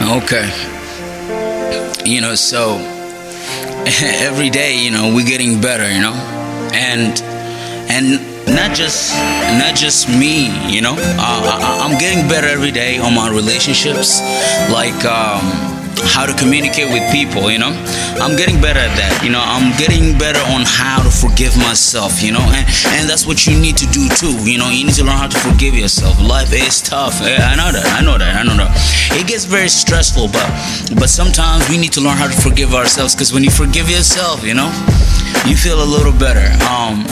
Okay. You know, so every day, you know, we're getting better, you know, and and not just not just me, you know. Uh, I, I'm getting better every day on my relationships, like. Um, how to communicate with people, you know. I'm getting better at that, you know. I'm getting better on how to forgive myself, you know. And, and that's what you need to do too, you know. You need to learn how to forgive yourself. Life is tough. I know that. I know that. I know that. It gets very stressful, but but sometimes we need to learn how to forgive ourselves because when you forgive yourself, you know, you feel a little better. Um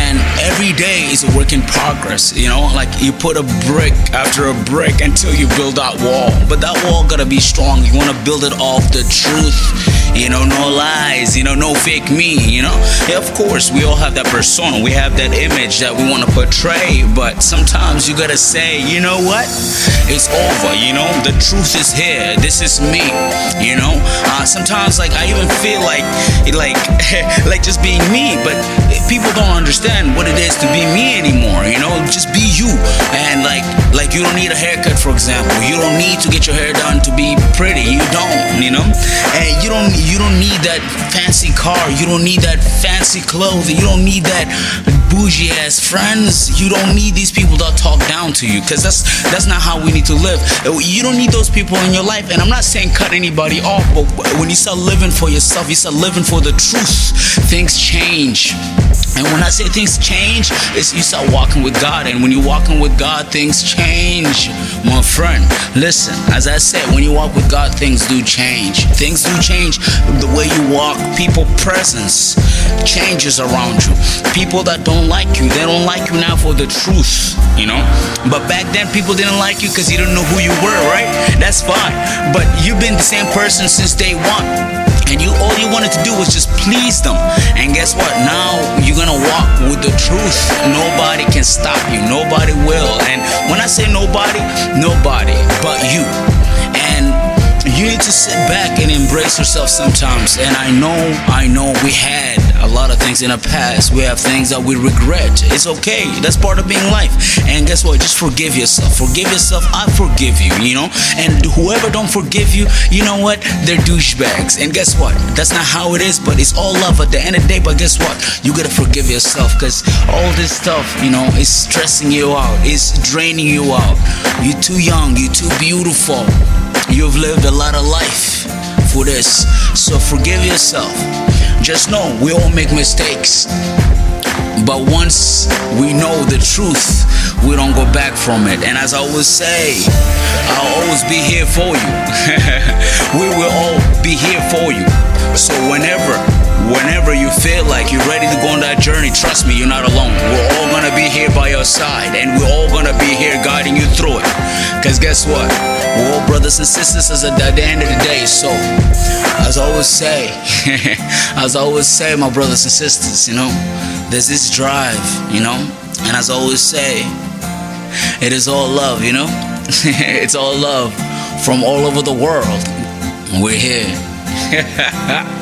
and every day is a work in progress you know? Like you put a brick after a brick until you build that wall. But that wall gotta be strong. You want to build it off the truth you know no lies you know no fake me you know? Yeah, of course we all have that persona we have that image that we want to portray but sometimes you gotta say you know what? It's over you know? The truth is here this is me you know? Uh, sometimes like i even feel like like like just being me but people don't understand what it is to be me anymore you know? Just be you you don't need a haircut for example. You don't need to get your hair done to be pretty. You don't you know? And you don't you don't need that fancy car. You don't need that fancy clothing. You don't need that bougie ass friends. You don't need these people that talk down to you because that's that's not how we need to live. Uh, you don't need those people in your life. And i'm not saying cut anybody off but when you start living for yourself you start living for the truth. Things change and when I say things change, it's you start walking with God. And when you're walking with God, things change, my friend. Listen, as I said, when you walk with God, things do change. Things do change the way you walk. People presence changes around you. People that don't like you, they don't like you now for the truth, you know. But back then, people didn't like you because you didn't know who you were, right? That's fine. But you've been the same person since day one and you all you wanted to do was just please them. And guess what? Now you're gonna walk with the truth. Nobody can stop you. Nobody will. And when i say nobody nobody but you. And you need to sit back and embrace yourself sometimes. And i know i know we had a lot of things in the past we have things that we regret. It's okay that's part of being life. And guess what? Just forgive yourself. Forgive yourself i forgive you you know? And whoever don't forgive you you know what? They're douchebags. And guess what? That's not how it is but it's all love at the end of the day. But guess what? You gotta forgive yourself because all this stuff you know is stressing you out. It's draining you out. You're too young. You're too beautiful. You've lived a lot of life for this. So forgive yourself just know we all make mistakes. But once we know the truth, we don't go back from it. And as I always say, I'll always be here for you. we will all be here for you. So whenever, whenever you feel like you're ready to go on that journey, trust me, you're not alone. We're all gonna be here by your side, and we're all Cause guess what? We're all brothers and sisters as at the end of the day. So as I always say, as I always say, my brothers and sisters, you know, there's this drive, you know, and as I always say, it is all love, you know, it's all love from all over the world. We're here.